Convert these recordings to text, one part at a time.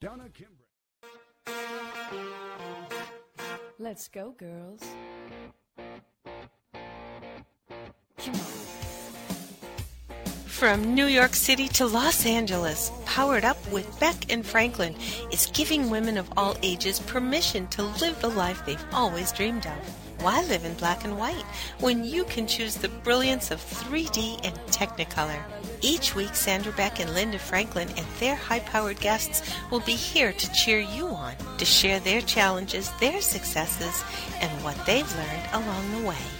Donna Kimbrough. Let's go, girls. Come on. From New York City to Los Angeles, Powered Up with Beck and Franklin is giving women of all ages permission to live the life they've always dreamed of. Why live in black and white when you can choose the brilliance of 3D and Technicolor? Each week, Sandra Beck and Linda Franklin and their high powered guests will be here to cheer you on, to share their challenges, their successes, and what they've learned along the way.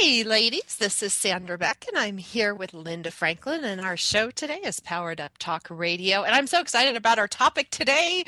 Hey, ladies, this is Sandra Beck, and I'm here with Linda Franklin, and our show today is Powered Up Talk Radio. And I'm so excited about our topic today.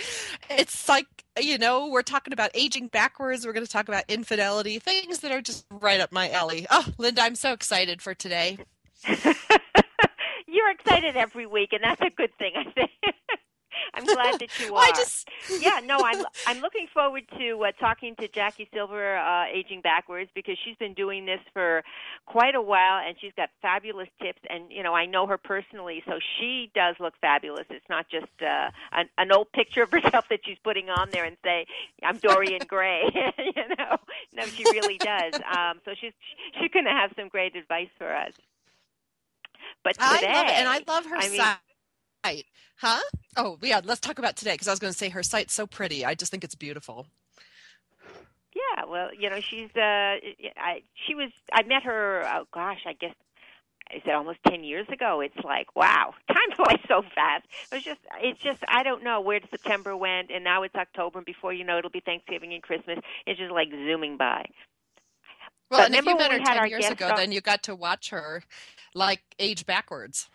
It's like, you know, we're talking about aging backwards, we're going to talk about infidelity, things that are just right up my alley. Oh, Linda, I'm so excited for today. You're excited every week, and that's a good thing, I think. I'm glad that you are. Well, I just yeah, no, I'm I'm looking forward to uh, talking to Jackie Silver, uh, aging backwards, because she's been doing this for quite a while, and she's got fabulous tips. And you know, I know her personally, so she does look fabulous. It's not just uh, an, an old picture of herself that she's putting on there and say, "I'm Dorian Gray." you know, no, she really does. Um, so she's she's going to have some great advice for us. But today, I love it, and I love her I mean, site. Huh? Oh, yeah. Let's talk about today because I was going to say her site's so pretty. I just think it's beautiful. Yeah, well, you know, she's uh I she was I met her oh gosh, I guess is it almost 10 years ago? It's like, wow, time flies so fast. It was just it's just I don't know where September went and now it's October and before you know it'll be Thanksgiving and Christmas. It's just like zooming by. Well, But and if you remember met her 10 years ago, on- then you got to watch her like age backwards.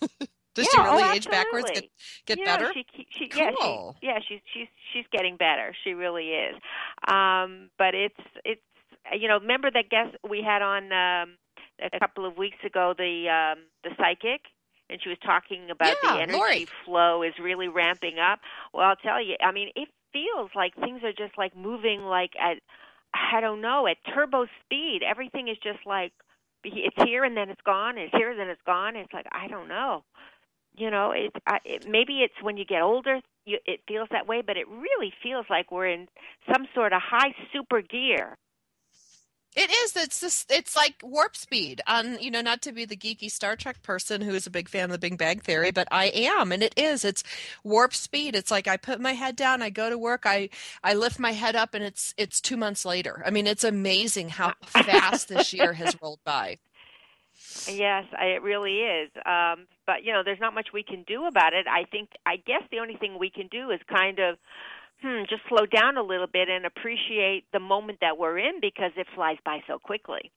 Does yeah, she really oh, age backwards? Get, get better? She, she, yeah, she, yeah, she's she's she's getting better. She really is. Um, but it's it's you know, remember that guest we had on um, a couple of weeks ago, the um, the psychic, and she was talking about Yeah, the energy Lori. flow is really ramping up. Well, I'll tell you, I mean, it feels like things are just like moving like at I don't know at turbo speed. Everything is just like it's here and then it's gone. It's here and then it's gone. It's like I don't know you know it, I, it maybe it's when you get older you, it feels that way but it really feels like we're in some sort of high super gear It is. It's just. It's like warp speed. On you know, not to be the geeky Star Trek person who is a big fan of the Big Bang Theory, but I am, and it is. It's warp speed. It's like I put my head down, I go to work, I I lift my head up, and it's it's two months later. I mean, it's amazing how fast this year has rolled by. Yes I, it really is um but you know there's not much we can do about it i think i guess the only thing we can do is kind of hmm just slow down a little bit and appreciate the moment that we're in because it flies by so quickly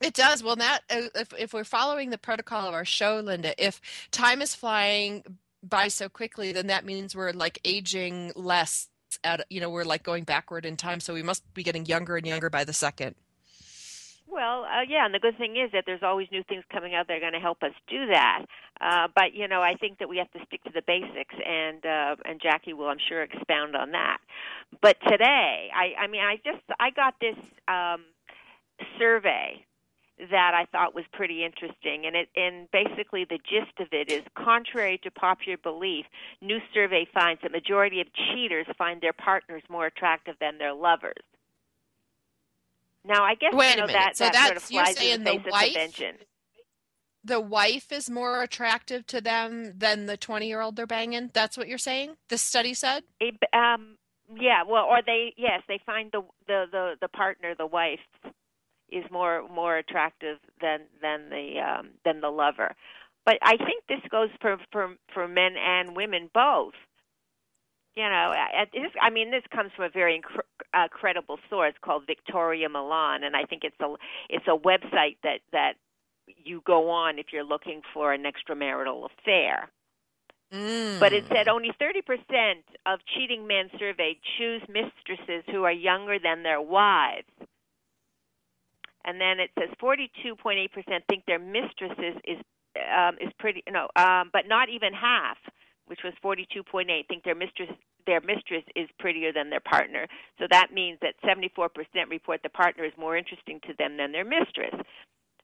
It does. Well, that uh, if if we're following the protocol of our show, Linda, if time is flying by so quickly, then that means we're like aging less. At you know, we're like going backward in time, so we must be getting younger and younger by the second. Well, uh, yeah, and the good thing is that there's always new things coming out that are going to help us do that. Uh, but you know, I think that we have to stick to the basics, and uh, and Jackie will, I'm sure, expound on that. But today, I, I mean, I just I got this um, survey that I thought was pretty interesting, and it and basically the gist of it is, contrary to popular belief, new survey finds that majority of cheaters find their partners more attractive than their lovers. Now, I guess Wait you a know minute. that So that sort of that's- you're flies in saying the the face of wife- convention. The wife is more attractive to them than the twenty-year-old they're banging. That's what you're saying. The study said. It, um, yeah, well, or they yes, they find the the the, the partner, the wife, is more more attractive than than the um, than the lover. But I think this goes for for for men and women both. You know, this, I mean, this comes from a very uh, credible source called Victoria Milan, and I think it's a it's a website that that you go on if you're looking for an extramarital affair. Mm. But it said only 30% of cheating men surveyed choose mistresses who are younger than their wives. And then it says 42.8% think their mistresses is um, is pretty no, um, but not even half, which was 42.8 think their mistress their mistress is prettier than their partner. So that means that 74% report the partner is more interesting to them than their mistress.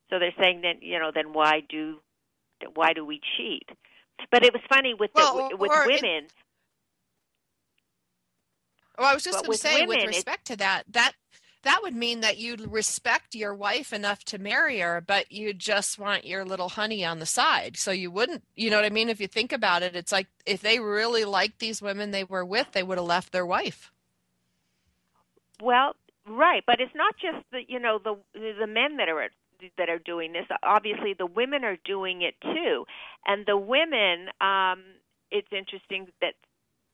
So they're saying that you know then why do why do we cheat? But it was funny with Well, the, with or it- women. Well, I was just going to with say, with women, it- respect to that, that that would mean that you'd respect your wife enough to marry her, but you just want your little honey on the side. So you wouldn't, you know what I mean? If you think about it, it's like if they really liked these women they were with, they would have left their wife. Well, right, but it's not just the you know the the men that are that are doing this. Obviously, the women are doing it too, and the women. Um, it's interesting that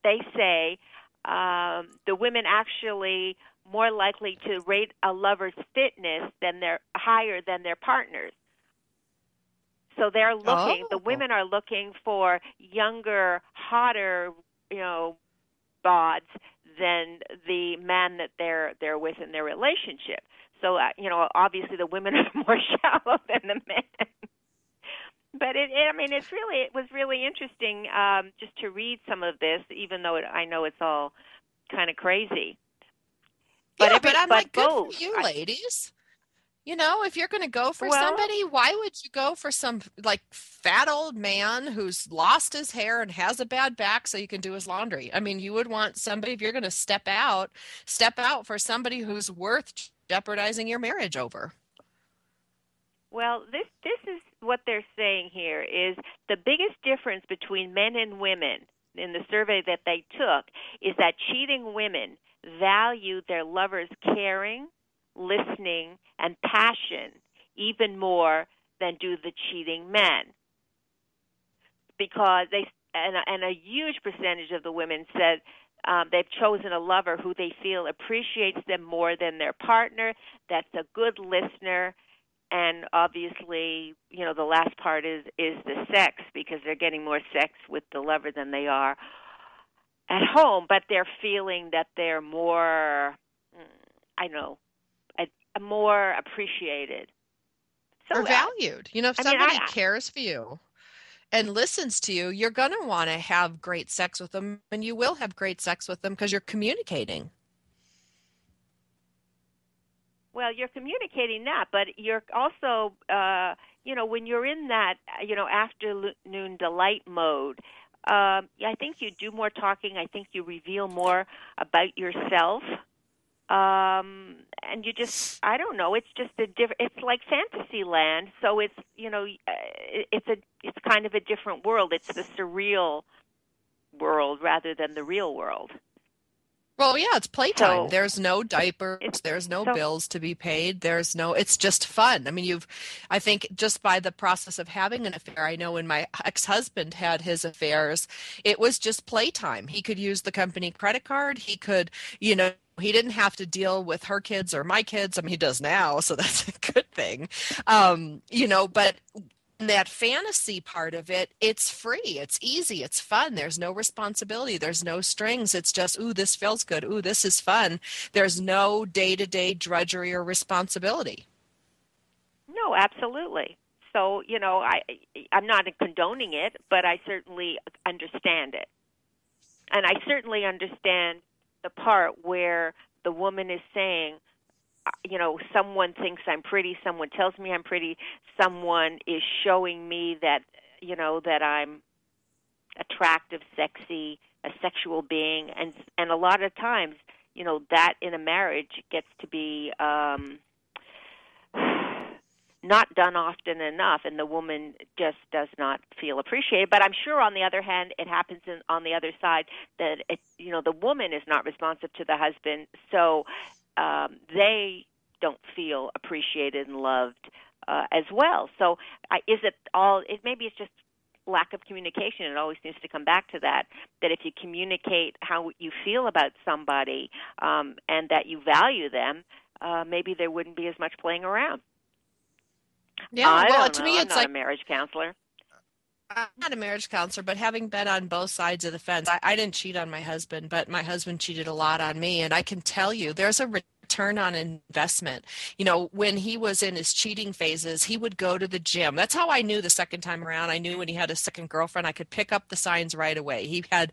they say um, the women actually more likely to rate a lover's fitness than their higher than their partners. So they're looking. The Oh. women are looking for younger, hotter, you know, bods than the man that they're they're with in their relationship. So uh, you know, obviously the women are more shallow than the men. but it, it, I mean, it's really it was really interesting um, just to read some of this, even though it, I know it's all kind of crazy. But yeah, every- but I'm but like, good for you, I- ladies. You know, if you're going to go for Well- somebody, why would you go for some like fat old man who's lost his hair and has a bad back so you can do his laundry? I mean, you would want somebody if you're going to step out, step out for somebody who's worth jeopardizing your marriage over. Well, this this is what they're saying here is the biggest difference between men and women in the survey that they took is that cheating women value their lovers' caring, listening, and passion even more than do the cheating men. Because they and and a huge percentage of the women said um, they've chosen a lover who they feel appreciates them more than their partner, that's a good listener, and obviously, you know, the last part is is the sex because they're getting more sex with the lover than they are at home, but they're feeling that they're more, mm, I don't know, a, more appreciated. or uh, valued. You know, if I mean, somebody I- cares for you and listens to you, you're going to want to have great sex with them, and you will have great sex with them because you're communicating. Well, you're communicating that, but you're also, uh, you know, when you're in that, you know, afternoon delight mode, um, I think you do more talking. I think you reveal more about yourself. Um, and you just, I don't know, it's just a different, it's like fantasy land. So it's, you know, uh, it's a, it's kind of a different world. It's the surreal world rather than the real world. Well, yeah, it's playtime. So- there's no diapers, there's no so- bills to be paid. There's no it's just fun. I mean, you've I think just by the process of having an affair, I know when my ex-husband had his affairs, it was just playtime. He could use the company credit card, he could, you know, he didn't have to deal with her kids or my kids. I mean, he does now, so that's a good thing. Um, you know, but that fantasy part of it, it's free, it's easy, it's fun. There's no responsibility, there's no strings. It's just, ooh, this feels good. Ooh, this is fun. There's no day to day drudgery or responsibility. No, absolutely. So, you know, I I'm not condoning it, but I certainly understand it. And I certainly understand the part where the woman is saying, you know, someone thinks I'm pretty, someone tells me I'm pretty, someone is showing me that, you know, that I'm attractive, sexy, a sexual being. And and a lot of times, you know, that in a marriage gets to be um not done often enough and the woman just does not feel appreciated. But i'm sure on the other hand it happens in, on the other side that it, you know the woman is not responsive to the husband. So um they don't feel appreciated and loved uh, as well so I, is it all it maybe it's just lack of communication it always seems to come back to that that if you communicate how you feel about somebody um and that you value them uh maybe there wouldn't be as much playing around Yeah, I well, don't to know. me, I'm it's not like a marriage counselor. I'm not a marriage counselor, but having been on both sides of the fence, I, I didn't cheat on my husband, but my husband cheated a lot on me. And I can tell you, there's a return on investment. You know, when he was in his cheating phases, he would go to the gym. That's how I knew the second time around. I knew when he had a second girlfriend, I could pick up the signs right away. He had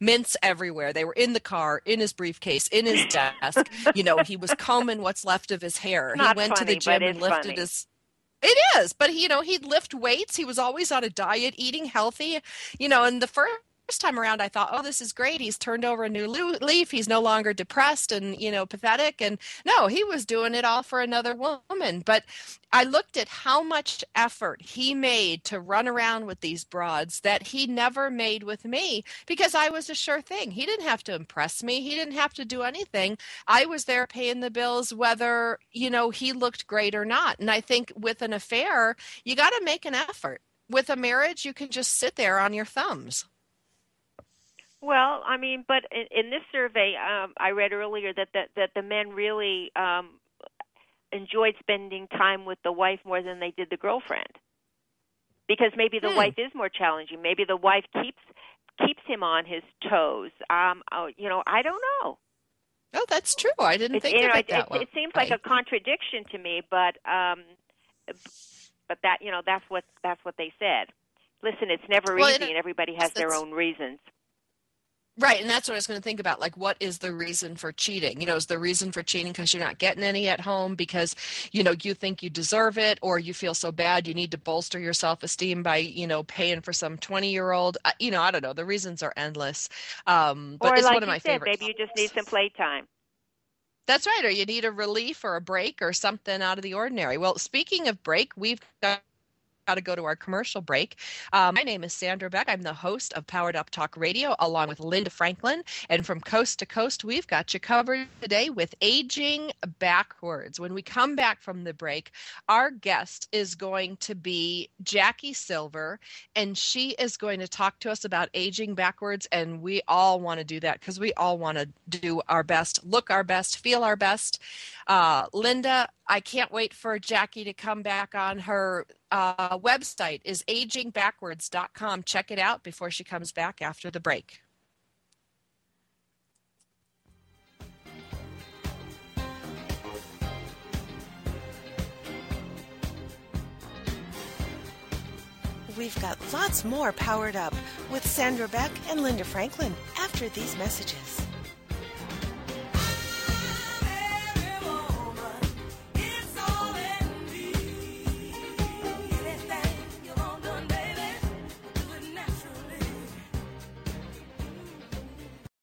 mints everywhere. They were in the car, in his briefcase, in his desk. you know, he was combing what's left of his hair. Not he went funny, to the gym and lifted funny. his it is, but he, you know, he'd lift weights. He was always on a diet, eating healthy, you know. And the first time around, I thought, oh, this is great. He's turned over a new leaf. He's no longer depressed and you know pathetic. And no, he was doing it all for another woman. But I looked at how much effort he made to run around with these broads that he never made with me because I was a sure thing. He didn't have to impress me. He didn't have to do anything. I was there paying the bills whether, you know, he looked great or not. And I think with an affair, you got to make an effort. With a marriage, you can just sit there on your thumbs. Well, I mean, but in, in this survey, um, I read earlier that that, that the men really um, enjoyed spending time with the wife more than they did the girlfriend, because maybe the Hmm. wife is more challenging. Maybe the wife keeps keeps him on his toes. Um, oh, you know, I don't know. Oh, that's true. I didn't It, think you know, of it that it, way. it seems like a contradiction to me, but um, but that you know that's what that's what they said. Listen, it's never Well, easy, and everybody has their own reasons. Right, and that's what I was going to think about. Like, what is the reason for cheating? You know, is the reason for cheating because you're not getting any at home because, you know, you think you deserve it, or you feel so bad you need to bolster your self esteem by, you know, paying for some 20 year old? You know, I don't know. The reasons are endless. Um, but or it's like one of my said, maybe you just need some playtime. That's right, or you need a relief or a break or something out of the ordinary. Well, speaking of break, we've got got to go to our commercial break. Um, my name is Sandra Beck. I'm the host of Powered Up Talk Radio along with Linda Franklin. And from coast to coast, we've got you covered today with aging backwards. When we come back from the break, our guest is going to be Jackie Silver, and she is going to talk to us about aging backwards. And we all want to do that because we all want to do our best, look our best, feel our best. Uh, Linda, I can't wait for Jackie to come back on her uh, website is agingbackwards.com. Check it out before she comes back after the break. We've got lots more powered up with Sandra Beck and Linda Franklin after these messages.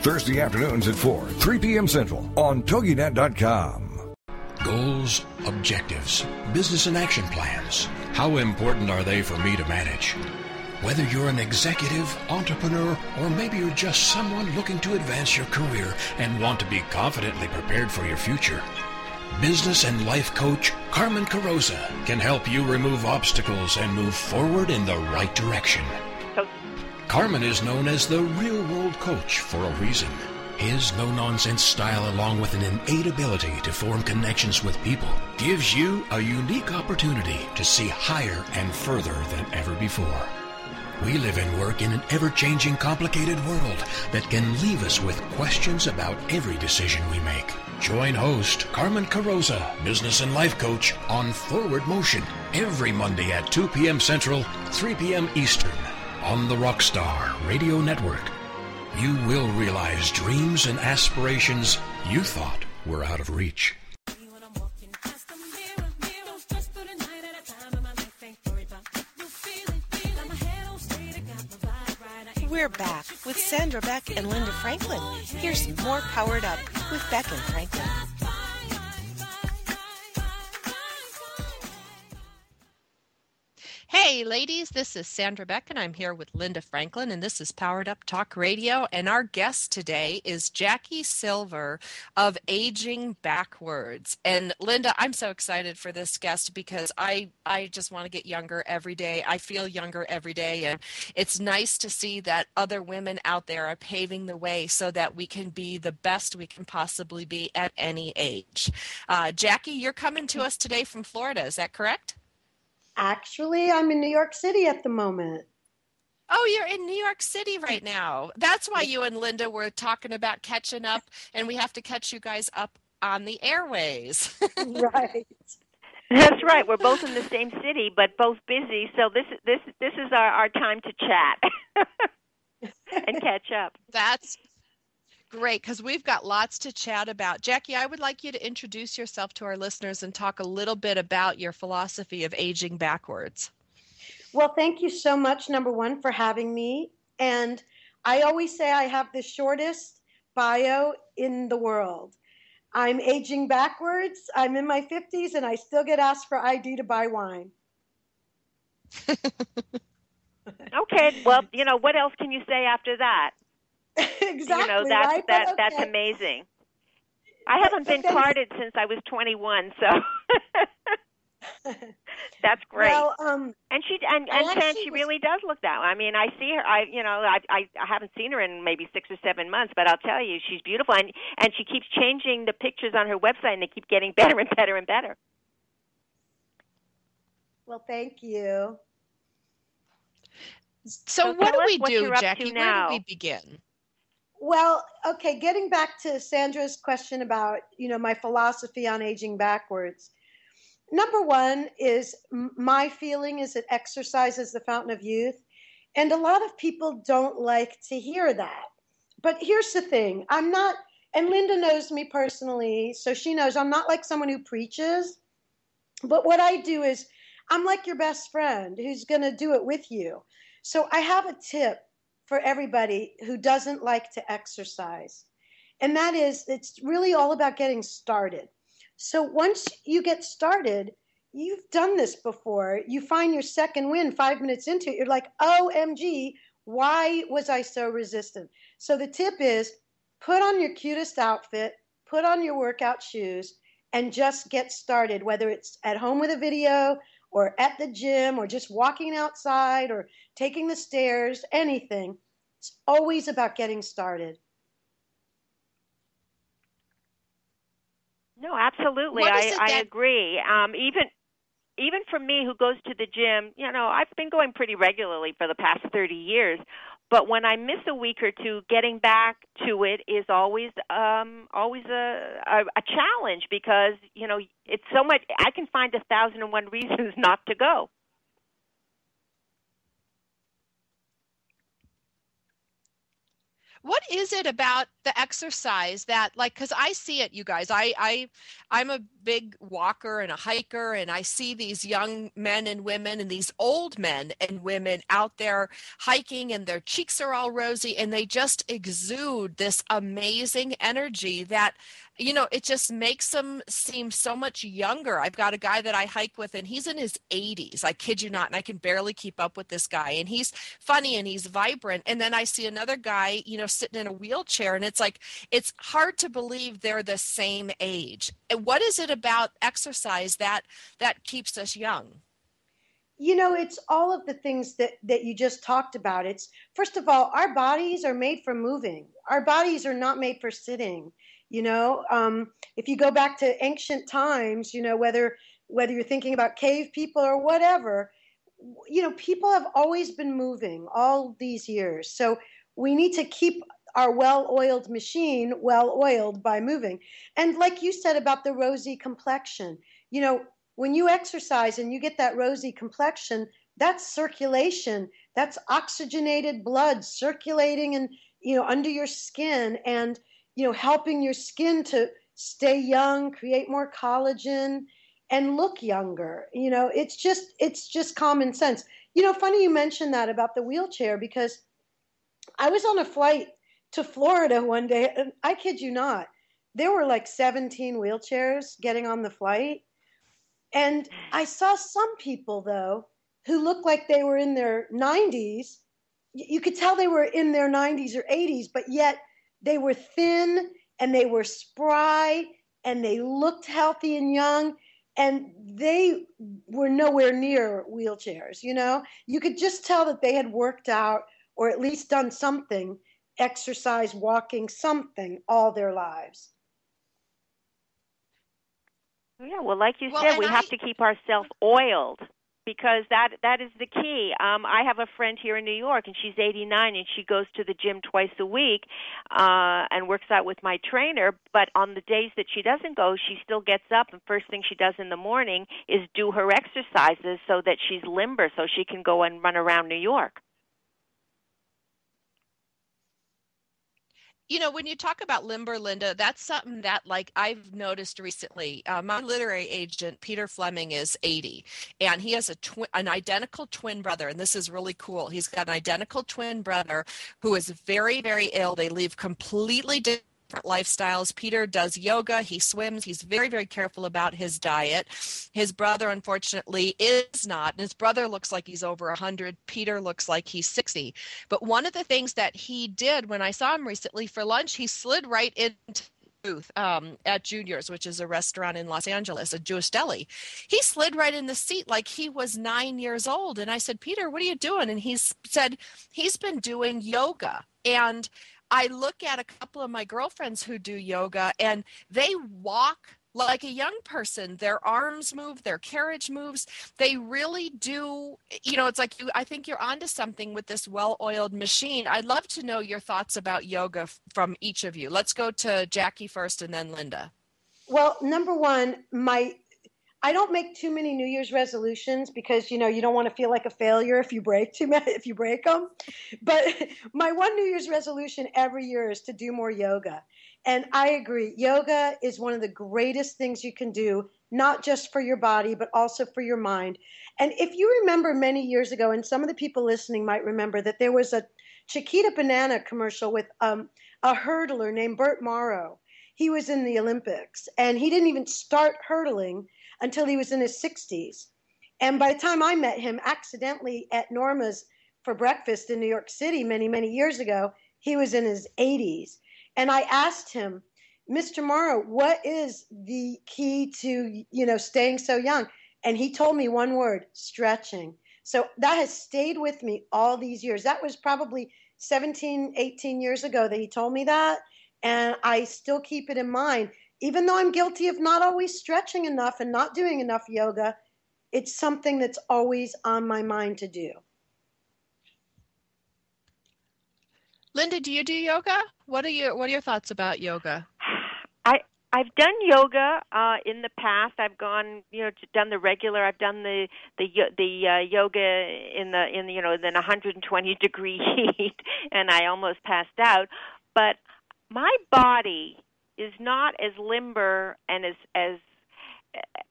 Thursday afternoons at 4, 3 p.m. Central on TogiNet.com. Goals, objectives, business and action plans. How important are they for me to manage? Whether you're an executive, entrepreneur, or maybe you're just someone looking to advance your career and want to be confidently prepared for your future, business and life coach Carmen Carosa can help you remove obstacles and move forward in the right direction. Carmen is known as the real world coach for a reason. His no nonsense style, along with an innate ability to form connections with people, gives you a unique opportunity to see higher and further than ever before. We live and work in an ever changing, complicated world that can leave us with questions about every decision we make. Join host Carmen Carosa, business and life coach, on Forward Motion every Monday at 2 p.m. Central, 3 p.m. Eastern on the Rockstar Radio Network. You will realize dreams and aspirations you thought were out of reach. We're back with Sandra Beck and Linda Franklin. Here's more Powered Up with Beck and Franklin. Hey, ladies, this is Sandra Beck, and I'm here with Linda Franklin, and this is Powered Up Talk Radio. And our guest today is Jackie Silver of Aging Backwards. And Linda, I'm so excited for this guest because I, I just want to get younger every day. I feel younger every day, and it's nice to see that other women out there are paving the way so that we can be the best we can possibly be at any age. Uh, Jackie, you're coming to us today from Florida, is that correct? Actually, I'm in New York City at the moment. Oh, you're in New York City right now. That's why you and Linda were talking about catching up, and we have to catch you guys up on the airways. right. That's right. We're both in the same city, but both busy. So this this this is our, our time to chat and catch up. That's Great, because we've got lots to chat about. Jackie, I would like you to introduce yourself to our listeners and talk a little bit about your philosophy of aging backwards. Well, thank you so much, number one, for having me. And I always say I have the shortest bio in the world. I'm aging backwards. I'm in my 50s and I still get asked for ID to buy wine. okay, well, you know, what else can you say after that? Exactly. You know, that's right? that okay. that's amazing. I haven't been carded since I was 21, so that's great. Well, um, and she and and Shan, she was... really does look that. way. I mean, I see her. I you know, I, I I haven't seen her in maybe six or seven months, but I'll tell you, she's beautiful, and and she keeps changing the pictures on her website, and they keep getting better and better and better. Well, thank you. So, So what do we what do, you're up to Jackie? Where do we begin? Well, okay, getting back to Sandra's question about, you know, my philosophy on aging backwards. Number one is my feeling is that exercise is the fountain of youth. And a lot of people don't like to hear that. But here's the thing I'm not, and Linda knows me personally, so she knows I'm not like someone who preaches. But what I do is I'm like your best friend who's going to do it with you. So I have a tip for everybody who doesn't like to exercise. And that is, it's really all about getting started. So once you get started, you've done this before. You find your second win five minutes into it. You're like, OMG, why was I so resistant? So the tip is put on your cutest outfit, put on your workout shoes, and just get started, whether it's at home with a video or at the gym or just walking outside or taking the stairs, anything. It's always about getting started. No, absolutely. I it I agree. Um, even even for me who goes to the gym, you know, I've been going pretty regularly for the past 30 years, but when I miss a week or two, getting back to it is always um always a a, a challenge because, you know, it's so much I can find a thousand and one reasons not to go. what is it about the exercise that like because i see it you guys i i i'm a big walker and a hiker and i see these young men and women and these old men and women out there hiking and their cheeks are all rosy and they just exude this amazing energy that you know it just makes them seem so much younger. I've got a guy that i hike with and he's in his 80s i kid you not and i can barely keep up with this guy and he's funny and he's vibrant and then i see another guy you know sitting in a wheelchair and it's like it's hard to believe they're the same age what is it about exercise that that keeps us young You know, it's all of the things that, that you just talked about. It's first of all, our bodies are made for moving. Our bodies are not made for sitting. You know, um, if you go back to ancient times, you know, whether whether you're thinking about cave people or whatever, you know, people have always been moving all these years. So we need to keep our well-oiled machine well-oiled by moving. And like you said about the rosy complexion, you know, when you exercise and you get that rosy complexion, that's circulation. That's oxygenated blood circulating and you know under your skin and you know, helping your skin to stay young, create more collagen, and look younger. You know, it's just it's just common sense. You know, funny you mentioned that about the wheelchair because I was on a flight to Florida one day, and I kid you not, there were like 17 wheelchairs getting on the flight. And I saw some people, though, who looked like they were in their 90s. You could tell they were in their 90s or 80s, but yet they were thin and they were spry and they looked healthy and young and they were nowhere near wheelchairs you know you could just tell that they had worked out or at least done something exercise walking something all their lives yeah well like you Well, said we I- have to keep ourselves oiled because that that is the key. Um, I have a friend here in New York, and she's 89, and she goes to the gym twice a week uh, and works out with my trainer. But on the days that she doesn't go, she still gets up, and first thing she does in the morning is do her exercises so that she's limber, so she can go and run around New York. You know, when you talk about limber, Linda, that's something that like I've noticed recently. Uh, my literary agent Peter Fleming is 80, and he has a twin, an identical twin brother, and this is really cool. He's got an identical twin brother who is very, very ill. They live completely different lifestyles. Peter does yoga, he swims, he's very, very careful about his diet. His brother, unfortunately, is not. And his brother looks like he's over 100. Peter looks like he's 60. But one of the things that he did when I saw him recently for lunch, he slid right into booth um, at Junior's, which is a restaurant in Los Angeles, a Jewish deli. He slid right in the seat like he was nine years old. And I said, Peter, what are you doing? And he said, he's been doing yoga. And I look at a couple of my girlfriends who do yoga and they walk like a young person. Their arms move their carriage moves. They really do you know it's like you i think you're onto something with this well-oiled machine. I'd love to know your thoughts about yoga from each of you. Let's go to jackie first and then linda. Well, number one, my I don't make too many New Year's resolutions because you know you don't want to feel like a failure if you break too many if you break them. But my one New Year's resolution every year is to do more yoga. And I agree, yoga is one of the greatest things you can do, not just for your body but also for your mind. And if you remember many years ago, and some of the people listening might remember that there was a Chiquita Banana commercial with um, a hurdler named Bert Morrow. He was in the Olympics, and he didn't even start hurdling until he was in his 60s. And by the time I met him accidentally at Norma's for breakfast in New York City many, many years ago, he was in his 80s. And I asked him, Mr. Morrow, what is the key to, you know, staying so young? And he told me one word, stretching. So that has stayed with me all these years. That was probably 17, 18 years ago that he told me that. And I still keep it in mind even though I'm guilty of not always stretching enough and not doing enough yoga, it's something that's always on my mind to do. linda do you do yoga what are your what are your thoughts about yoga I I've done yoga uh in the past. I've gone, you know, done the regular. I've done the the the uh, yoga in the in the, you know, in 120 degree heat and I almost passed out. But my body is not as limber and as as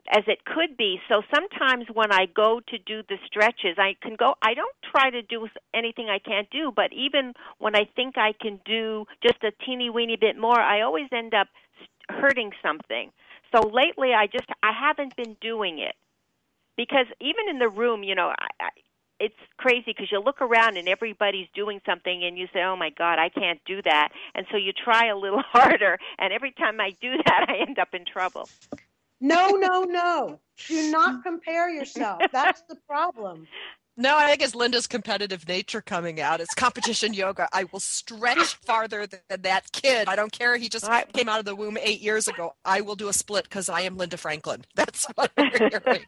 as it could be. So sometimes when I go to do the stretches, I can go. I don't try to do anything I can't do, but even when I think I can do just a teeny weeny bit more, I always end up hurting something. So lately, I just I haven't been doing it because even in the room, you know, I, I, it's crazy because you look around and everybody's doing something and you say, "Oh my God, I can't do that," and so you try a little harder. And every time I do that, I end up in trouble. No, no, no. Do not compare yourself. That's the problem. No, I think it's Linda's competitive nature coming out. It's competition yoga. I will stretch farther than that kid. I don't care. He just I- came out of the womb eight years ago. I will do a split because I am Linda Franklin. That's what I'm hearing.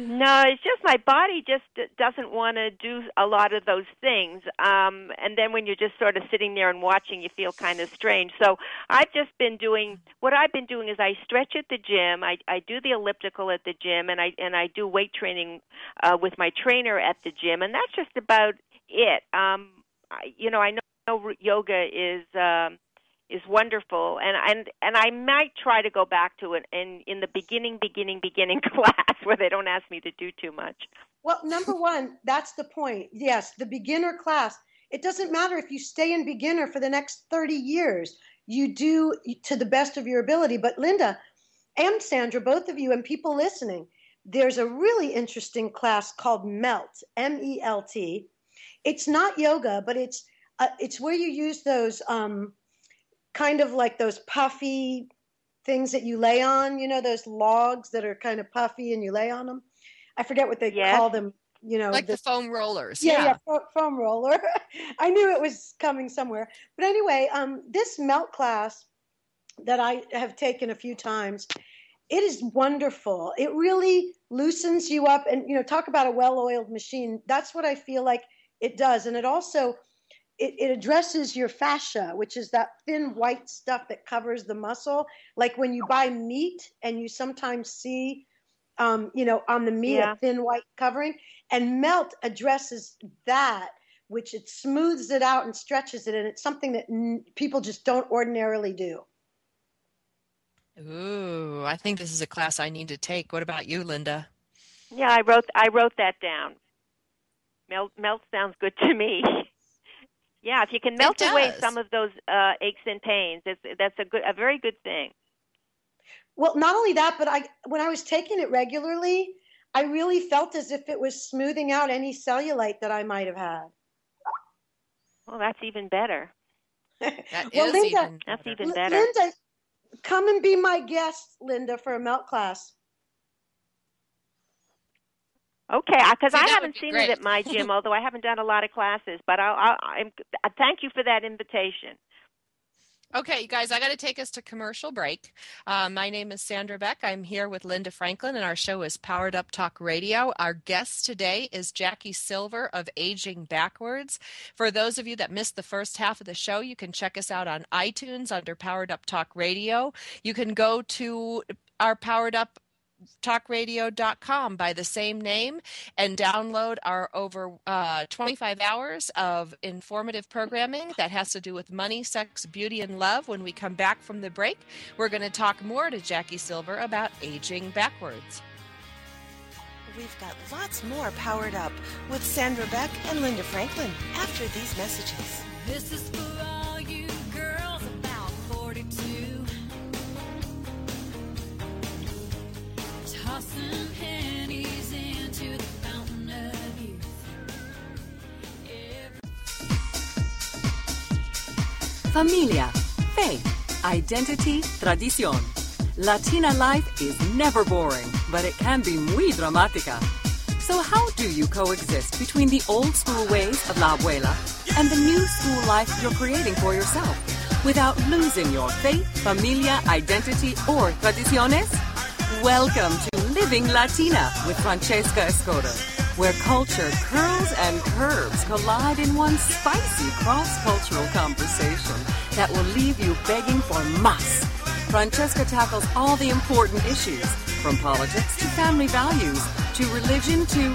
No, it's just my body just doesn't want to do a lot of those things. Um, and then when you're just sort of sitting there and watching, you feel kind of strange. So I've just been doing what I've been doing is I stretch at the gym. I, I do the elliptical at the gym, and I and I do weight training uh, with my trainer at the gym, and that's just about it. Um, I, you know, I know yoga is um, is wonderful, and and and I might try to go back to it in in the beginning, beginning, beginning class where they don't ask me to do too much. Well, number one, that's the point. Yes, the beginner class. It doesn't matter if you stay in beginner for the next 30 years. You do to the best of your ability. But Linda and Sandra, both of you, and people listening, there's a really interesting class called MELT, M E L T. It's not yoga, but it's uh, it's where you use those um, kind of like those puffy things that you lay on. You know, those logs that are kind of puffy and you lay on them. I forget what they Yes. call them. You know, like the- the foam rollers. yeah, yeah, fo- foam roller. I knew it was coming somewhere. But anyway, um, this melt class that I have taken a few times, it is wonderful. It really loosens you up, and you know, talk about a well-oiled machine. That's what I feel like it does, and it also it, it addresses your fascia, which is that thin white stuff that covers the muscle. Like when you buy meat, and you sometimes see, um, you know, on the meat Yeah. a thin white covering, and melt addresses that which it smooths it out and stretches it and it's something that n- people just don't ordinarily do Ooh, I think this is a class I need to take. What about you, Linda? Yeah, I wrote I wrote that down. Melt melt sounds good to me. yeah, if you can melt away some of those uh, aches and pains, it's, that's a good a very good thing. well not only that but i when i was taking it regularly i really felt as if it was smoothing out any cellulite that i might have had Well, that's even better. That well is linda even That's even better. linda come and be my guest linda for a melt class Okay, because I haven't seen great. it at my gym, although I haven't done a lot of classes. But I'll, I'll, I'm, I thank you for that invitation. Okay, you guys, I got to take us to commercial break. Uh, my name is Sandra Beck. I'm here with Linda Franklin, and our show is Powered Up Talk Radio. Our guest today is Jackie Silver of Aging Backwards. For those of you that missed the first half of the show, you can check us out on iTunes under Powered Up Talk Radio. You can go to our Powered Up talkradio.com by the same name and download our over uh, 25 hours of informative programming that has to do with money, sex, beauty, and love. When we come back from the break, we're going to talk more to Jackie Silver about aging backwards. We've got lots more powered up with Sandra Beck and Linda Franklin after these messages. This is for all you Familia, faith, identity, tradición. Latina life is never boring, but it can be muy dramática. So how do you coexist between the old school ways of la abuela and the new school life you're creating for yourself without losing your faith, familia, identity, or tradiciones? Welcome to Living Latina with Francesca Escoda, where culture curls and curves collide in one spicy cross-cultural conversation that will leave you begging for más. Francesca tackles all the important issues, from politics to family values to religion to,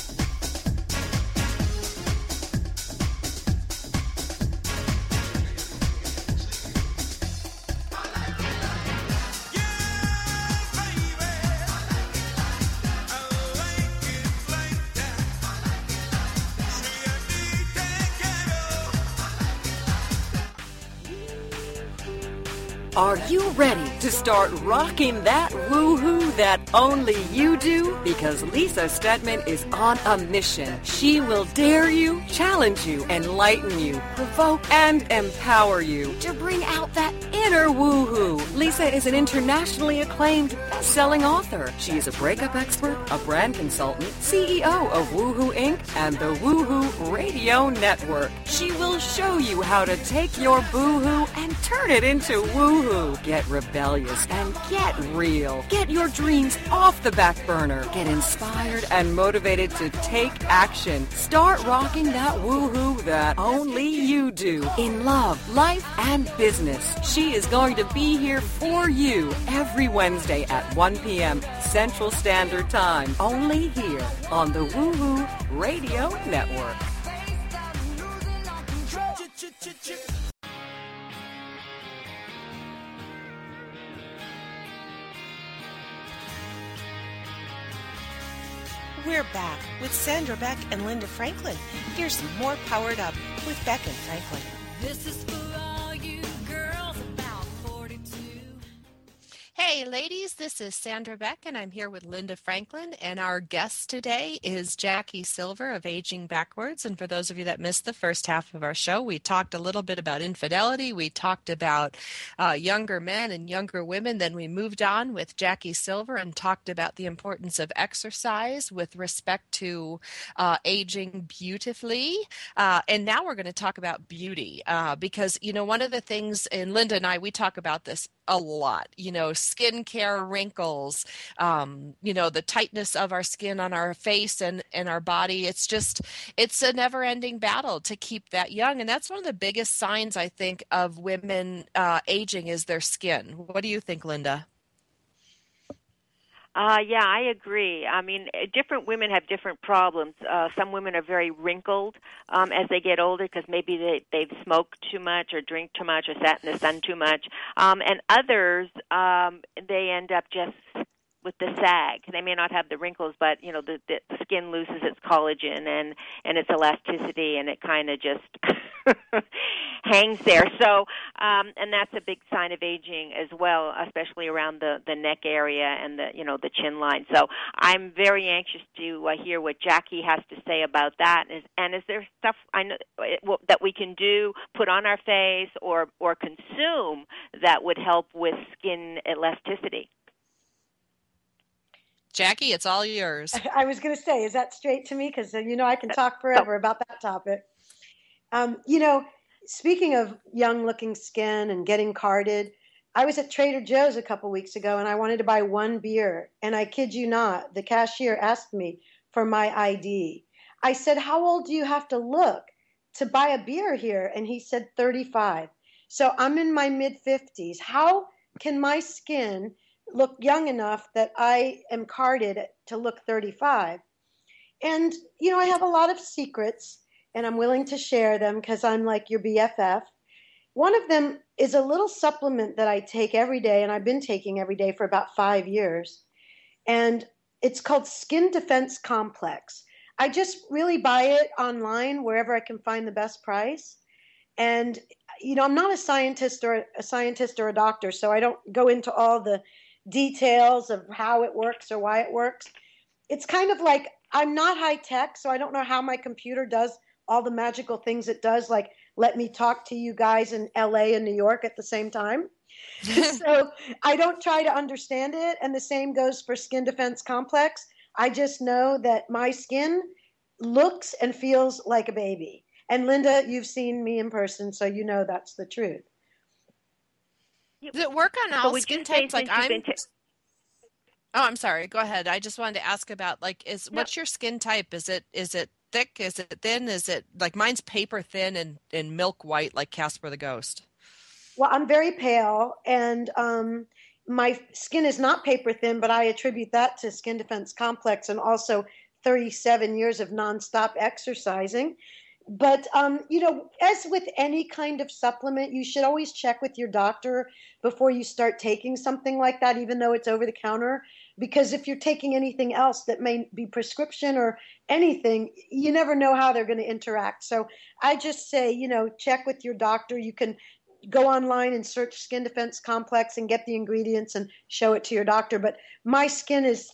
Are you ready to start rocking that woohoo that only you do? Because Lisa Steadman is on a mission. She will dare you, challenge you, enlighten you, provoke, and empower you to bring out that inner woohoo. Lisa is an internationally acclaimed best-selling author. She is a breakup expert, a brand consultant, CEO of Woohoo Inc. and the Woohoo Radio Network. She will show you how to take your boohoo and turn it into woohoo get rebellious, and get real. Get your dreams off the back burner. Get inspired and motivated to take action. Start rocking that woohoo that only you do in love, life, and business. She is going to be here for you every Wednesday at 1 p.m. Central Standard Time. Only here on the Woohoo Radio Network. We're back with Sandra Beck and Linda Franklin. Here's some more Powered Up with Beck and Franklin. Hey, ladies, this is Sandra Beck, and I'm here with Linda Franklin. And our guest today is Jackie Silver of Aging Backwards. And for those of you that missed the first half of our show, we talked a little bit about infidelity. We talked about uh, younger men and younger women. Then we moved on with Jackie Silver and talked about the importance of exercise with respect to uh, aging beautifully. Uh, and now we're going to talk about beauty uh, because, you know, one of the things, and Linda and I, we talk about this a lot, you know, skincare wrinkles, um, you know, the tightness of our skin on our face and, and our body. It's just, it's a never ending battle to keep that young. And that's one of the biggest signs, I think, of women uh, aging is their skin. What do you think, Linda? Uh, yeah, I agree. I mean, eh, different women have different problems. Uh, some women are very wrinkled um, as they get older because maybe they, they've smoked too much or drink too much or sat in the sun too much. Um, and others, um, they end up just with the sag. They may not have the wrinkles, but you know the, the skin loses its collagen and and its elasticity, and it kind of just hangs there. So, um, and that's a big sign of aging as well, especially around the the neck area and the you know the chin line. So, I'm very anxious to uh, hear what Jackie has to say about that. Is and is there stuff I know well, that we can do, put on our face, or or consume that would help with skin elasticity? Jackie, it's all yours. I was going to say, is that straight to me? Because you know I can talk forever about that topic. Um, you know, speaking of young-looking skin and getting carded, I was at Trader Joe's a couple weeks ago and I wanted to buy one beer, and I kid you not, the cashier asked me for my ID. I said, "How old do you have to look to buy a beer here?" And he said, "35." So I'm in my mid 50s. How can my skin look young enough that I am carded to look 35. And, you know, I have a lot of secrets and I'm willing to share them because I'm like your BFF. One of them is a little supplement that I take every day, and I've been taking every day for about five years. And it's called Skin Defense Complex. I just really buy it online wherever I can find the best price. And, you know, I'm not a scientist or a scientist or a doctor, so I don't go into all the details of how it works or why it works. It's kind of like I'm not high tech, so I don't know how my computer does all the magical things it does, like let me talk to you guys in LA and New York at the same time. so I don't try to understand it. And the same goes for Skin Defense Complex. I just know that my skin looks and feels like a baby. And Linda, you've seen me in person, so you know that's the truth. Does it work on all would skin you say types? Like I'm. been ta- Oh, I'm sorry. Go ahead. I just wanted to ask about like is what's your skin type? Is it is it thick? Is it thin? Is it like mine's paper thin and, and milk white like Casper the Ghost? Well, I'm very pale, and um, my skin is not paper thin, but I attribute that to Skin Defense Complex and also 37 years of nonstop exercising. But, um, you know, as with any kind of supplement, you should always check with your doctor before you start taking something like that, even though it's over the counter. Because if you're taking anything else that may be prescription or anything, you never know how they're going to interact. So I just say, you know, check with your doctor. You can go online and search skin defense complex and get the ingredients and show it to your doctor. But my skin is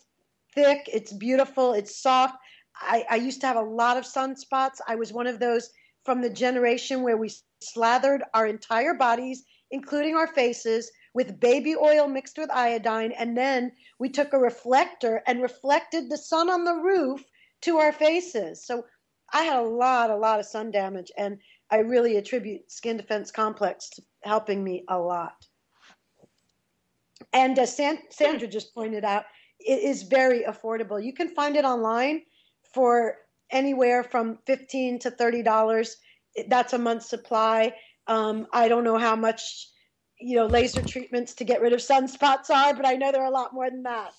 thick, it's beautiful, it's soft. I, I used to have a lot of sunspots. I was one of those from the generation where we slathered our entire bodies, including our faces, with baby oil mixed with iodine. And then we took a reflector and reflected the sun on the roof to our faces. So I had a lot, a lot of sun damage. And I really attribute Skin Defense Complex to helping me a lot. And as San- Sandra just pointed out, it is very affordable. You can find it online for anywhere from fifteen to thirty dollars. That's a month's supply. Um, I don't know how much you know laser treatments to get rid of sunspots are, but I know they're a lot more than that.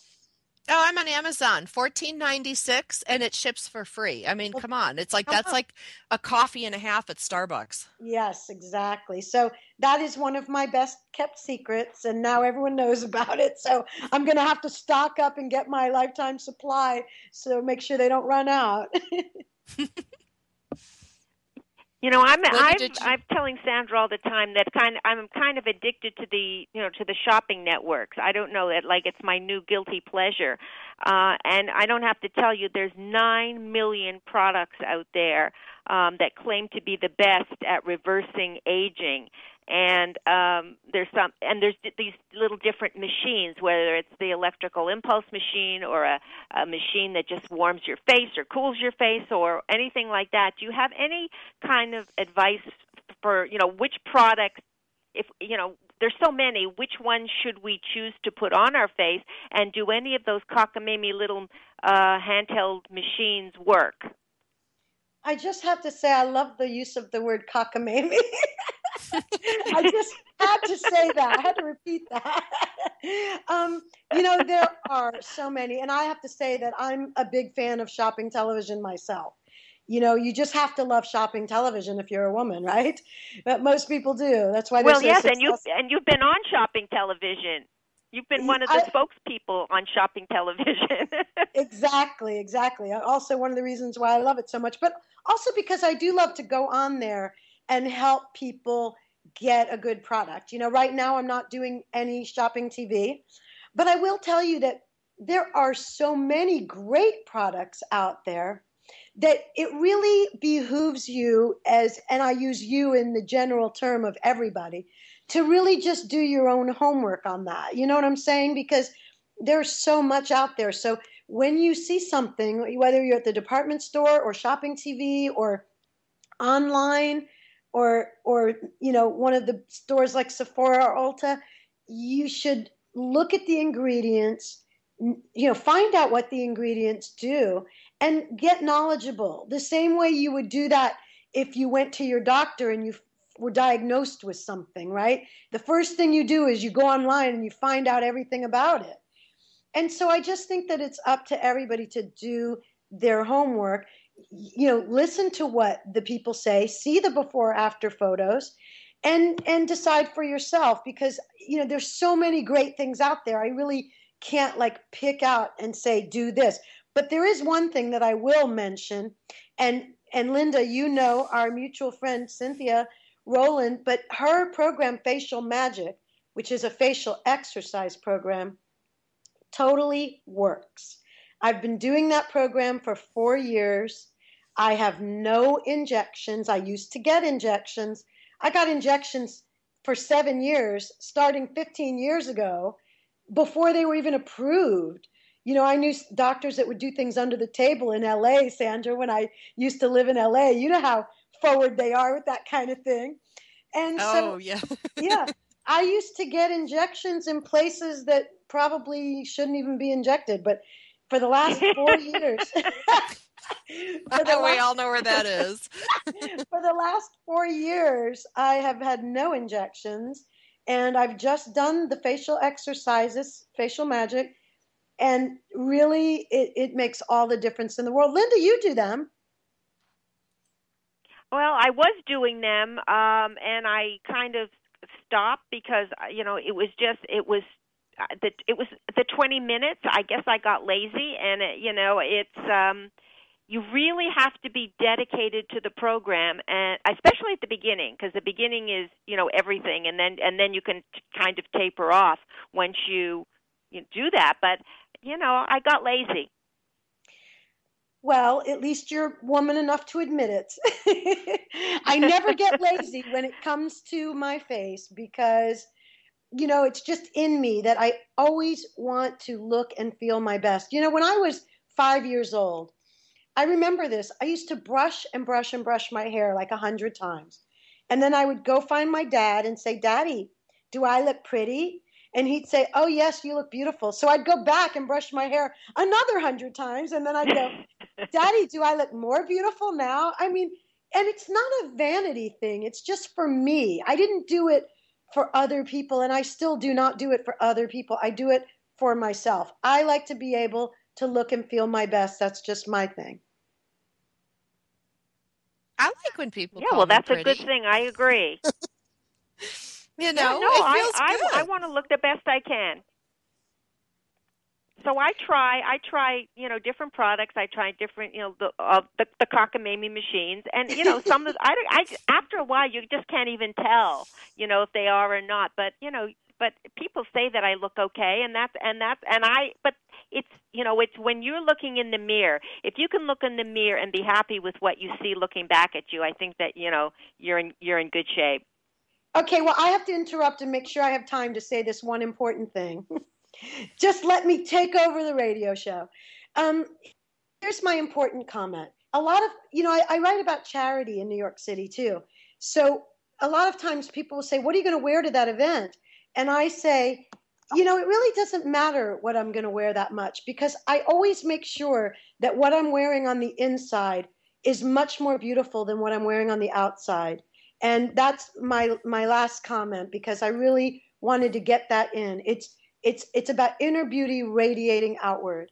Oh, I'm on Amazon, fourteen ninety six, and it ships for free. I mean, oh, come on, it's like that's like a coffee and a half at Starbucks. Yes, exactly. So that is one of my best kept secrets, and now everyone knows about it. So I'm going to have to stock up and get my lifetime supply, so make sure they don't run out. You know, I'm I'm, you- I'm telling Sandra all the time that kind of, I'm kind of addicted to the you know to the shopping networks. I don't know it like it's my new guilty pleasure, uh, and I don't have to tell you there's nine million products out there um, that claim to be the best at reversing aging. And um, there's some, and there's d- these little different machines, whether it's the electrical impulse machine or a, a machine that just warms your face or cools your face or anything like that. Do you have any kind of advice for you know which product if you know there's so many which one should we choose to put on our face and do any of those cockamamie little uh handheld machines work I just have to say, I love the use of the word cockamamie. I just had to say that. I had to repeat that. um, you know, there are so many, and I have to say that I'm a big fan of shopping television myself. You know, you just have to love shopping television if you're a woman, right? But most people do. That's why. well so yes and you and you've been on shopping television you've been one of the I- spokespeople on shopping television exactly, exactly. Also, one of the reasons why I love it so much, but also because I do love to go on there and help people get a good product. You know, right now I'm not doing any shopping TV, but I will tell you that there are so many great products out there that it really behooves you as and I use you in the general term of everybody to really just do your own homework on that. You know what I'm saying? Because there's so much out there. So when you see something, whether you're at the department store or shopping TV or online or or you know one of the stores like Sephora or Ulta, you should look at the ingredients, you know, find out what the ingredients do and get knowledgeable. The same way you would do that if you went to your doctor and you were diagnosed with something, right? The first thing you do is you go online and you find out everything about it. And so I just think that it's up to everybody to do their homework. You know, listen to what the people say, see the before after photos, and and decide for yourself because you know there's so many great things out there. I really can't like pick out and say do this. But there is one thing that I will mention, and and Linda, you know our mutual friend Cynthia Rowland but her program Facial Magic, which is a facial exercise program, totally works. I've been doing that program for four years. I have no injections. I used to get injections. I got injections for seven years, starting 15 years ago, before they were even approved. You know, I knew doctors that would do things under the table in LA, Sandra, when I used to live in LA. You know how forward they are with that kind of thing. And so, Oh yeah. yeah, I used to get injections in places that probably shouldn't even be injected, but for the last four years, for the we last- all know where that is. for the last four years, I have had no injections, and I've just done the facial exercises, facial magic, and really, it, it makes all the difference in the world. Linda, you do them. Well, I was doing them, um, and I kind of stopped because you know it was just it was the it was the 20 minutes. I guess I got lazy, and it, you know it's um, you really have to be dedicated to the program, and especially at the beginning, because the beginning is you know everything, and then and then you can t- kind of taper off once you you do that. But you know I got lazy. Well, at least you're woman enough to admit it. I never get lazy when it comes to my face because, you know, it's just in me that I always want to look and feel my best. You know, when I was five years old, I remember this. I used to brush and brush and brush my hair like a hundred times. And then I would go find my dad and say, Daddy, do I look pretty? and he'd say, "Oh yes, you look beautiful." So I'd go back and brush my hair another hundred times, and then I'd go, "Daddy, do I look more beautiful now?" I mean, and it's not a vanity thing; it's just for me. I didn't do it for other people, and I still do not do it for other people. I do it for myself. I like to be able to look and feel my best. That's just my thing. I like when people. Yeah, call well, me that's a good thing. I agree. You know, yeah, no, it I, feels I, good. I want to look the best I can. So I try, I try, you know, different products. I try different, you know, the uh, the, the cockamamie machines, and you know, some of I, I after a while you just can't even tell, you know, if they are or not. But you know, but people say that I look okay, and that's and that's and I, but it's you know, it's when you're looking in the mirror. If you can look in the mirror and be happy with what you see looking back at you, I think that you know you're in you're in good shape. Okay, well, I have to interrupt and make sure I have time to say this one important thing. Just let me take over the radio show. Um, here's my important comment. A lot of, you know, I, I write about charity in New York City too. So a lot of times people will say, What are you going to wear to that event? And I say, you know, it really doesn't matter what I'm going to wear that much because I always make sure that what I'm wearing on the inside is much more beautiful than what I'm wearing on the outside. And that's my my last comment because I really wanted to get that in. It's it's it's about inner beauty radiating outward.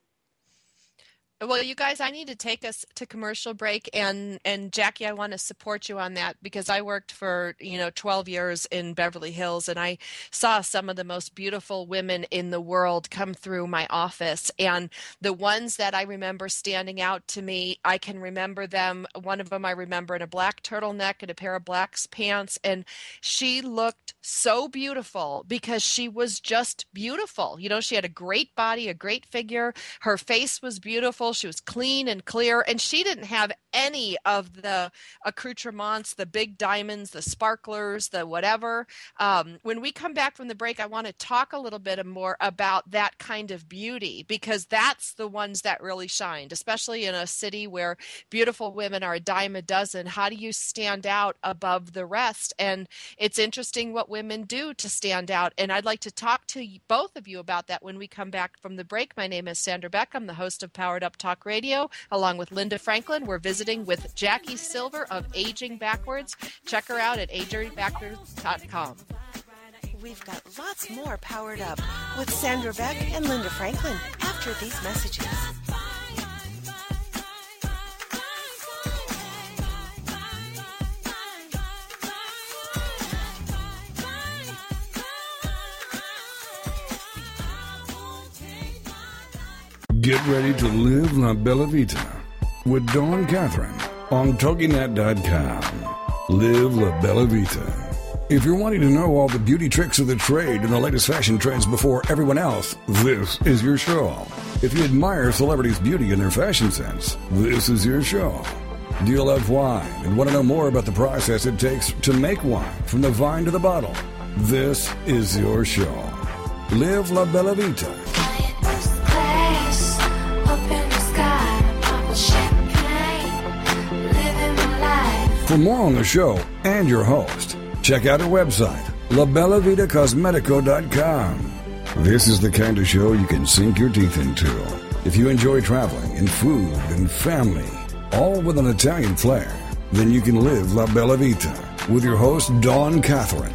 Well, you guys, I need to take us to commercial break, and and Jackie, I want to support you on that because I worked for you know 12 years in Beverly Hills, and I saw some of the most beautiful women in the world come through my office, and the ones that I remember standing out to me, I can remember them. One of them I remember in a black turtleneck and a pair of black pants, and she looked so beautiful because she was just beautiful. You know, she had a great body, a great figure, her face was beautiful. She was clean and clear, and she didn't have any of the accoutrements, the big diamonds, the sparklers, the whatever. Um, when we come back from the break, I want to talk a little bit more about that kind of beauty because that's the ones that really shined, especially in a city where beautiful women are a dime a dozen. How do you stand out above the rest? And it's interesting what women do to stand out. And I'd like to talk to both of you about that when we come back from the break. My name is Sandra Beck. I'm the host of Powered Up Talk Radio, along with Linda Franklin. We're visiting with Jackie Silver of Aging Backwards. Check her out at agingbackwards.com. We've got lots more powered up with Sandra Beck and Linda Franklin after these messages. Get ready to live La Bella Vita with Dawn Catherine on TogiNet.com. Live La Bella Vita. If you're wanting to know all the beauty tricks of the trade and the latest fashion trends before everyone else, this is your show. If you admire celebrities' beauty and their fashion sense, this is your show. Do you love wine and want to know more about the process it takes to make wine from the vine to the bottle? This is your show. Live La Bella Vita. For more on the show and your host, check out our website, labellavitacosmetico.com. This is the kind of show you can sink your teeth into. If you enjoy traveling and food and family, all with an Italian flair, then you can live La Bella Vita with your host, Dawn Catherine.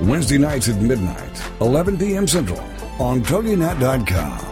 Wednesday nights at midnight, 11 p.m. Central on TogiNet.com.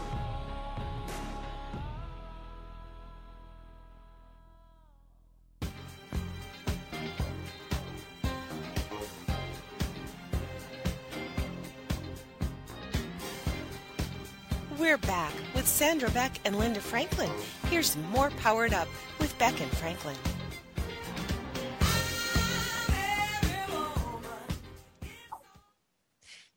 We're back with Sandra Beck and Linda Franklin. Here's more Powered Up with Beck and Franklin.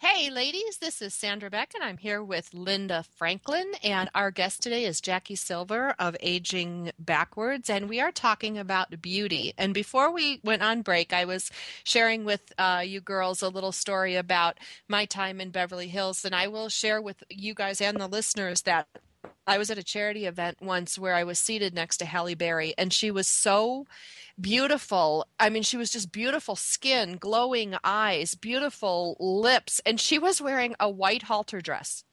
Hey, ladies, this is Sandra Beck, and I'm here with Linda Franklin. And our guest today is Jackie Silver of Aging Backwards, and we are talking about beauty. And before we went on break, I was sharing with uh, you girls a little story about my time in Beverly Hills, and I will share with you guys and the listeners that I was at a charity event once where I was seated next to Halle Berry, and she was so beautiful. I mean, she was just beautiful skin, glowing eyes, beautiful lips, and she was wearing a white halter dress.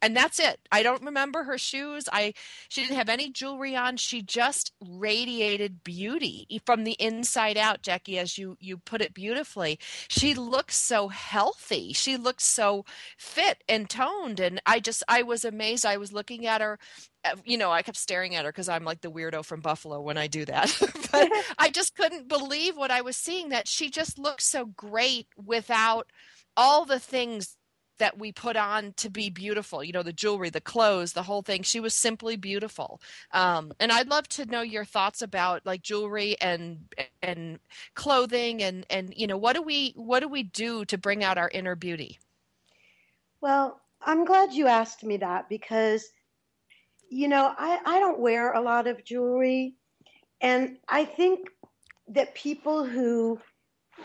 And that's it. I don't remember her shoes. I she didn't have any jewelry on. She just radiated beauty from the inside out, Jackie, as you you put it beautifully. She looked so healthy. She looked so fit and toned and I just I was amazed. I was looking at her uh, you know, I kept staring at her because I'm like the weirdo from Buffalo when I do that. but I just couldn't believe what I was seeing that she just looked so great without all the things that we put on to be beautiful you know the jewelry the clothes the whole thing she was simply beautiful um, and i'd love to know your thoughts about like jewelry and and clothing and and you know what do we what do we do to bring out our inner beauty Well, I'm glad you asked me that because, you know, I, I don't wear a lot of jewelry. And I think that people who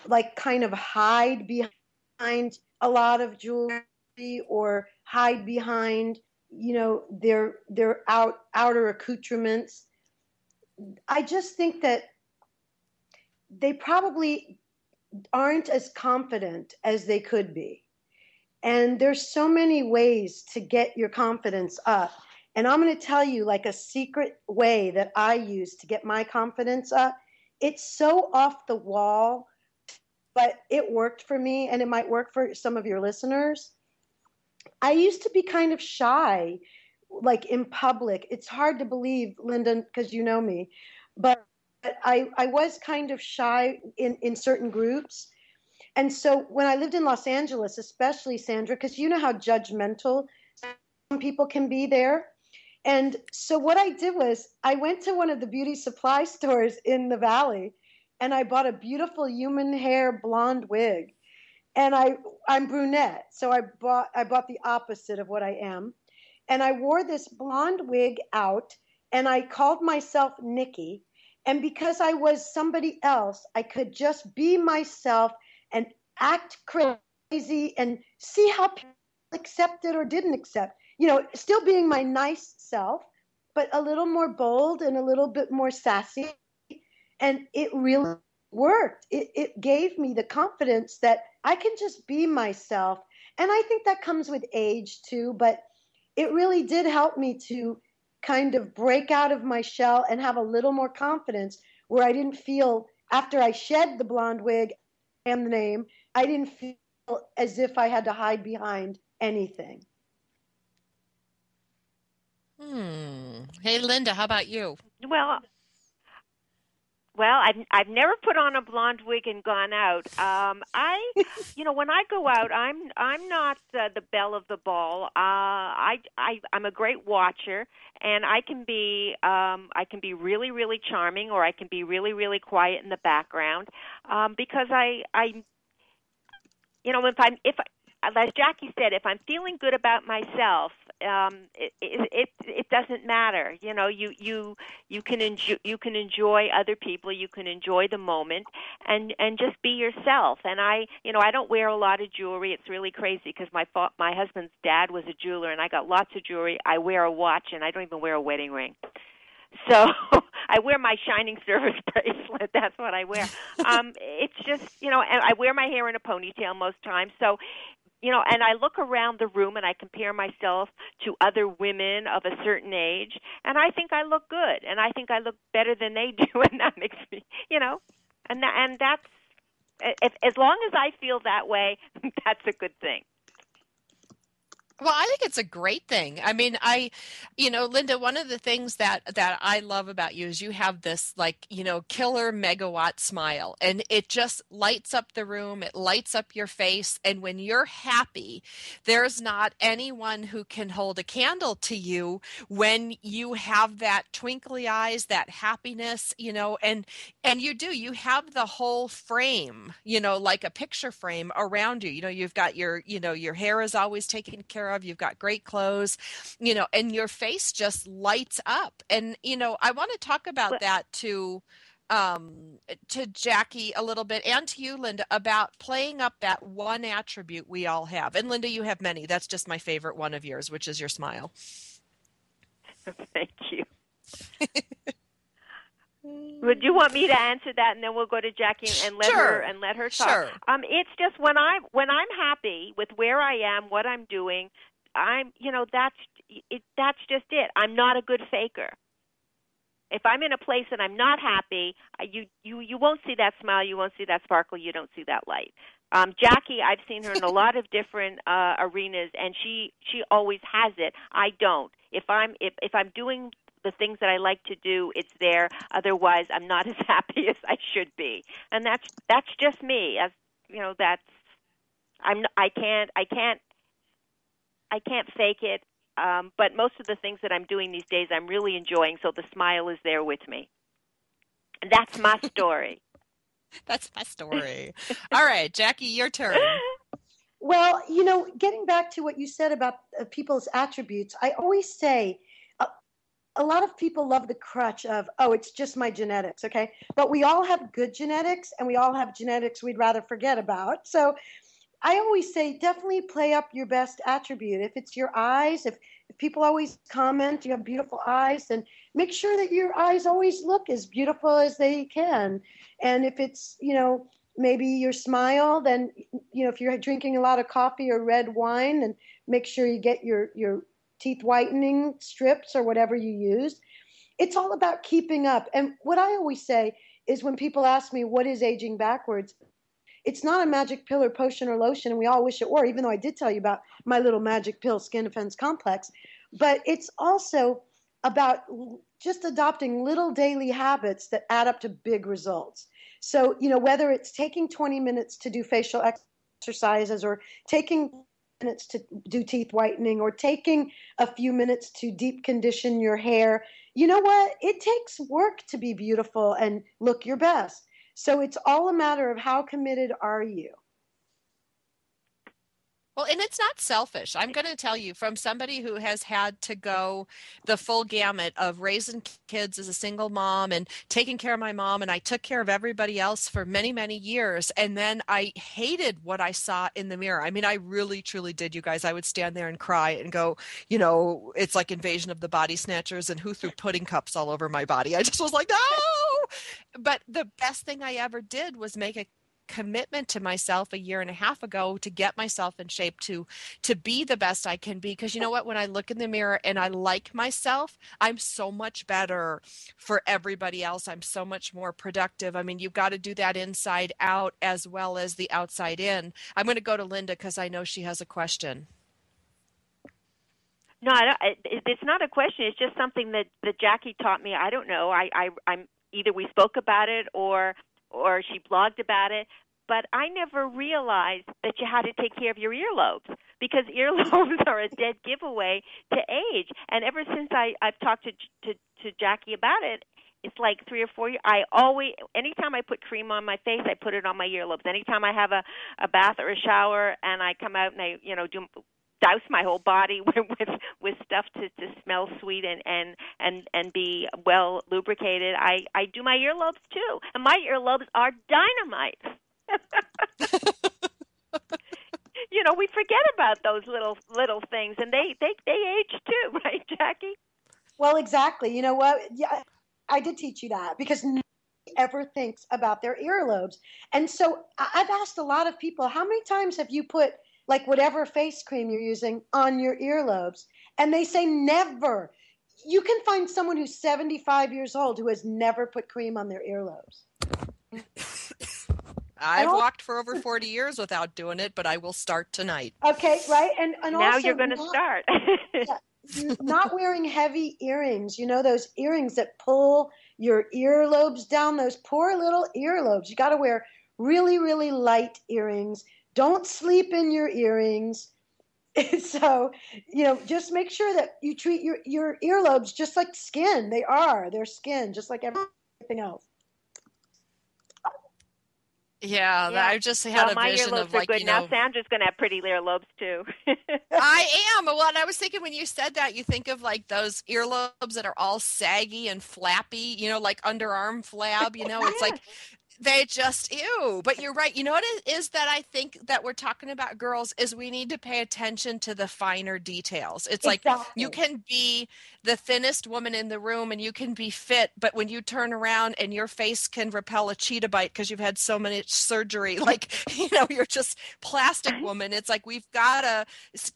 like kind of hide behind a lot of jewelry or hide behind, you know, their their out outer accoutrements, I just think that they probably aren't as confident as they could be. And there's so many ways to get your confidence up. And I'm going to tell you like a secret way that I use to get my confidence up. It's so off the wall, but it worked for me and it might work for some of your listeners. I used to be kind of shy like in public. It's hard to believe, Linda, because you know me, but I, I was kind of shy in, in certain groups. And so when I lived in Los Angeles, especially Sandra, because you know how judgmental some people can be there. And so what I did was I went to one of the beauty supply stores in the valley and I bought a beautiful human hair blonde wig. And I I'm brunette, so I bought I bought the opposite of what I am. And I wore this blonde wig out and I called myself Nikki. And because I was somebody else, I could just be myself and act crazy and see how people accepted or didn't accept. You know, still being my nice self, but a little more bold and a little bit more sassy. And it really worked. It, it gave me the confidence that I can just be myself. And I think that comes with age too, but it really did help me to kind of break out of my shell and have a little more confidence where I didn't feel after I shed the blonde wig and the name, I didn't feel as if I had to hide behind anything. hmm hey linda how about you Well, well, I've I've never put on a blonde wig and gone out. Um, I, you know, when I go out, I'm I'm not uh, the belle of the ball. Uh, I I I'm a great watcher, and I can be um, I can be really really charming, or I can be really really quiet in the background, um, because I I, you know, if I'm if I, as Jackie said, if I'm feeling good about myself, um, it, it it doesn't matter. You know, you you you can enjoy you can enjoy other people, you can enjoy the moment, and and just be yourself. And I, you know, I don't wear a lot of jewelry. It's really crazy because my fa- my husband's dad was a jeweler, and I got lots of jewelry. I wear a watch, and I don't even wear a wedding ring. So I wear my shining service bracelet. That's what I wear. Um, it's just, you know, and I wear my hair in a ponytail most times. So you know, and I look around the room and I compare myself to other women of a certain age, and I think I look good, and I think I look better than they do, and that makes me, you know, and that, and that's if, as long as I feel that way, that's a good thing. Well, I think it's a great thing. I mean, I, you know, Linda, one of the things that that I love about you is you have this like, you know, killer megawatt smile and it just lights up the room, it lights up your face and when you're happy, there's not anyone who can hold a candle to you when you have that twinkly eyes, that happiness, you know, and and you do, you have the whole frame, you know, like a picture frame around you. You know, you've got your, you know, your hair is always taken care of. You've got great clothes, you know, and your face just lights up. And, you know, I want to talk about that to um to Jackie a little bit and to you Linda about playing up that one attribute we all have. And Linda you have many. That's just my favorite one of yours, which is your smile. Thank you. Would you want me to answer that, and then we'll go to Jackie and let Sure. her and let her talk? Sure. Um, it's just when I when I'm happy with where I am, what I'm doing, I'm you know that's it. That's just it. I'm not a good faker. If I'm in a place and I'm not happy, you you you won't see that smile, you won't see that sparkle, you don't see that light. Um, Jackie, I've seen her in a lot of different uh, arenas, and she she always has it. I don't. If I'm if if I'm doing the things that I like to do, it's there. Otherwise, I'm not as happy as I should be, and that's that's just me. As you know, that's I'm I can't I can't I can't fake it. Um, but most of the things that I'm doing these days, I'm really enjoying. So the smile is there with me. And that's my story. That's my story. All right, Jackie, your turn. Well, you know, getting back to what you said about uh, people's attributes, I always say a lot of people love the crutch of, oh, it's just my genetics, okay? But we all have good genetics and we all have genetics we'd rather forget about. So I always say definitely play up your best attribute. If it's your eyes, if, if people always comment you have beautiful eyes, then make sure that your eyes always look as beautiful as they can. And if it's, you know, maybe your smile, then, you know, if you're drinking a lot of coffee or red wine, then make sure you get your, your teeth whitening strips or whatever you use. It's all about keeping up. And what I always say is when people ask me, what is aging backwards? It's not a magic pill or potion or lotion, and we all wish it were, even though I did tell you about my little magic pill skin defense complex. But it's also about just adopting little daily habits that add up to big results. So, you know, whether it's taking 20 minutes to do facial exercises or taking minutes to do teeth whitening or taking a few minutes to deep condition your hair, you know what? It takes work to be beautiful and look your best. So it's all a matter of how committed are you? Well, and it's not selfish. I'm going to tell you from somebody who has had to go the full gamut of raising kids as a single mom and taking care of my mom, and I took care of everybody else for many, many years. And then I hated what I saw in the mirror. I mean, I really, truly did, you guys. I would stand there and cry and go, you know, it's like invasion of the body snatchers and who threw pudding cups all over my body. I just was like, no. But the best thing I ever did was make a commitment to myself a year and a half ago to get myself in shape to to be the best I can be because you know what when I look in the mirror and I like myself I'm so much better for everybody else I'm so much more productive I mean you've got to do that inside out as well as the outside in I'm going to go to Linda cuz I know she has a question No, I don't, it's not a question. It's just something that that Jackie taught me. I don't know. I, I I'm either we spoke about it or or she blogged about it. But I never realized that you had to take care of your earlobes because earlobes are a dead giveaway to age. And ever since I I've talked to to to Jackie about it, it's like three or four years. I always, anytime I put cream on my face, I put it on my earlobes. Anytime I have a a bath or a shower and I come out and I you know do douse my whole body with with, with stuff to, to smell sweet and, and and and be well lubricated. I I do my earlobes too, and my earlobes are dynamite. you know, we forget about those little little things, and they they they age too, right, Jackie? Well, exactly. You know what? Yeah, I did teach you that because nobody ever thinks about their earlobes. And so I've asked a lot of people, how many times have you put like whatever face cream you're using on your earlobes? And they say never. You can find someone who's 75 years old who has never put cream on their earlobes. I've al- walked for over 40 years without doing it, but I will start tonight. Okay, right, and and now also you're going to start. n- not wearing heavy earrings. You know those earrings that pull your earlobes down. Those poor little earlobes. You got to wear really, really light earrings. Don't sleep in your earrings. so, you know, just make sure that you treat your your earlobes just like skin. They are. They're skin, just like everything else. Yeah, Yeah. I just had well, a my vision earlobes of are like, good. you now Sandra's going to have pretty earlobes too. I am. Well, and I was thinking when you said that, you think of like those earlobes that are all saggy and flappy, you know, like underarm flab, you know, it's like they just ew. But you're right. You know what it is that I think that we're talking about girls is we need to pay attention to the finer details. It's like you can be the thinnest woman in the room and you can be fit, but when you turn around and your face can repel a cheetah bite because you've had so much surgery, like, you know, you're just plastic woman. It's like we've got to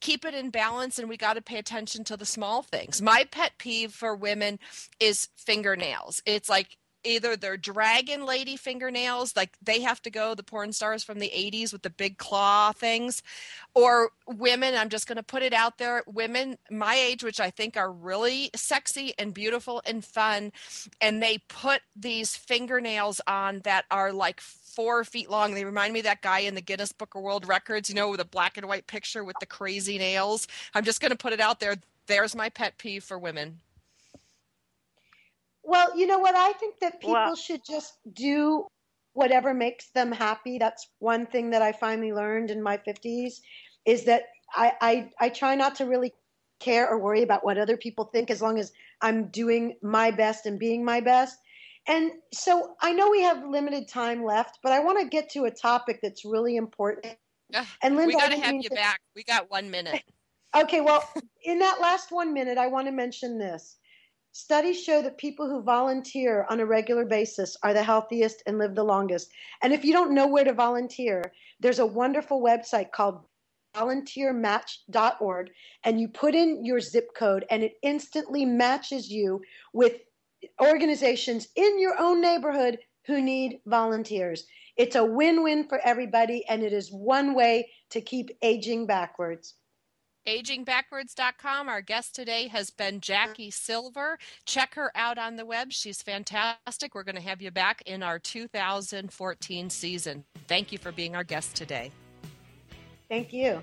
keep it in balance and we got to pay attention to the small things. My pet peeve for women is fingernails. It's like either they're dragon lady fingernails, like they have to go, the porn stars from the 80s with the big claw things, or women, I'm just going to put it out there, women my age, which I think are really sexy and beautiful and fun, and they put these fingernails on that are like four feet long. They remind me that guy in the Guinness Book of World Records, you know, with a black and white picture with the crazy nails. I'm just going to put it out there. There's my pet peeve for women. Well, you know what? I think that people Well- should just do whatever makes them happy. That's one thing that I finally learned in my 50s is that I, I, I try not to really care or worry about what other people think as long as I'm doing my best and being my best. And so I know we have limited time left, but I want to get to a topic that's really important. Ugh, And Linda, we got to have you to- back. We got one minute. Okay, well, in that last one minute, I want to mention this. Studies show that people who volunteer on a regular basis are the healthiest and live the longest. And if you don't know where to volunteer, there's a wonderful website called volunteermatch.org, and you put in your zip code, and it instantly matches you with organizations in your own neighborhood who need volunteers. It's a win win for everybody, and it is one way to keep aging backwards. agingbackwards.com. Our guest today has been mm-hmm. Jackie Silver. Check her out on the web. She's fantastic. We're going to have you back in our 2014 season. Thank you for being our guest today. Thank you.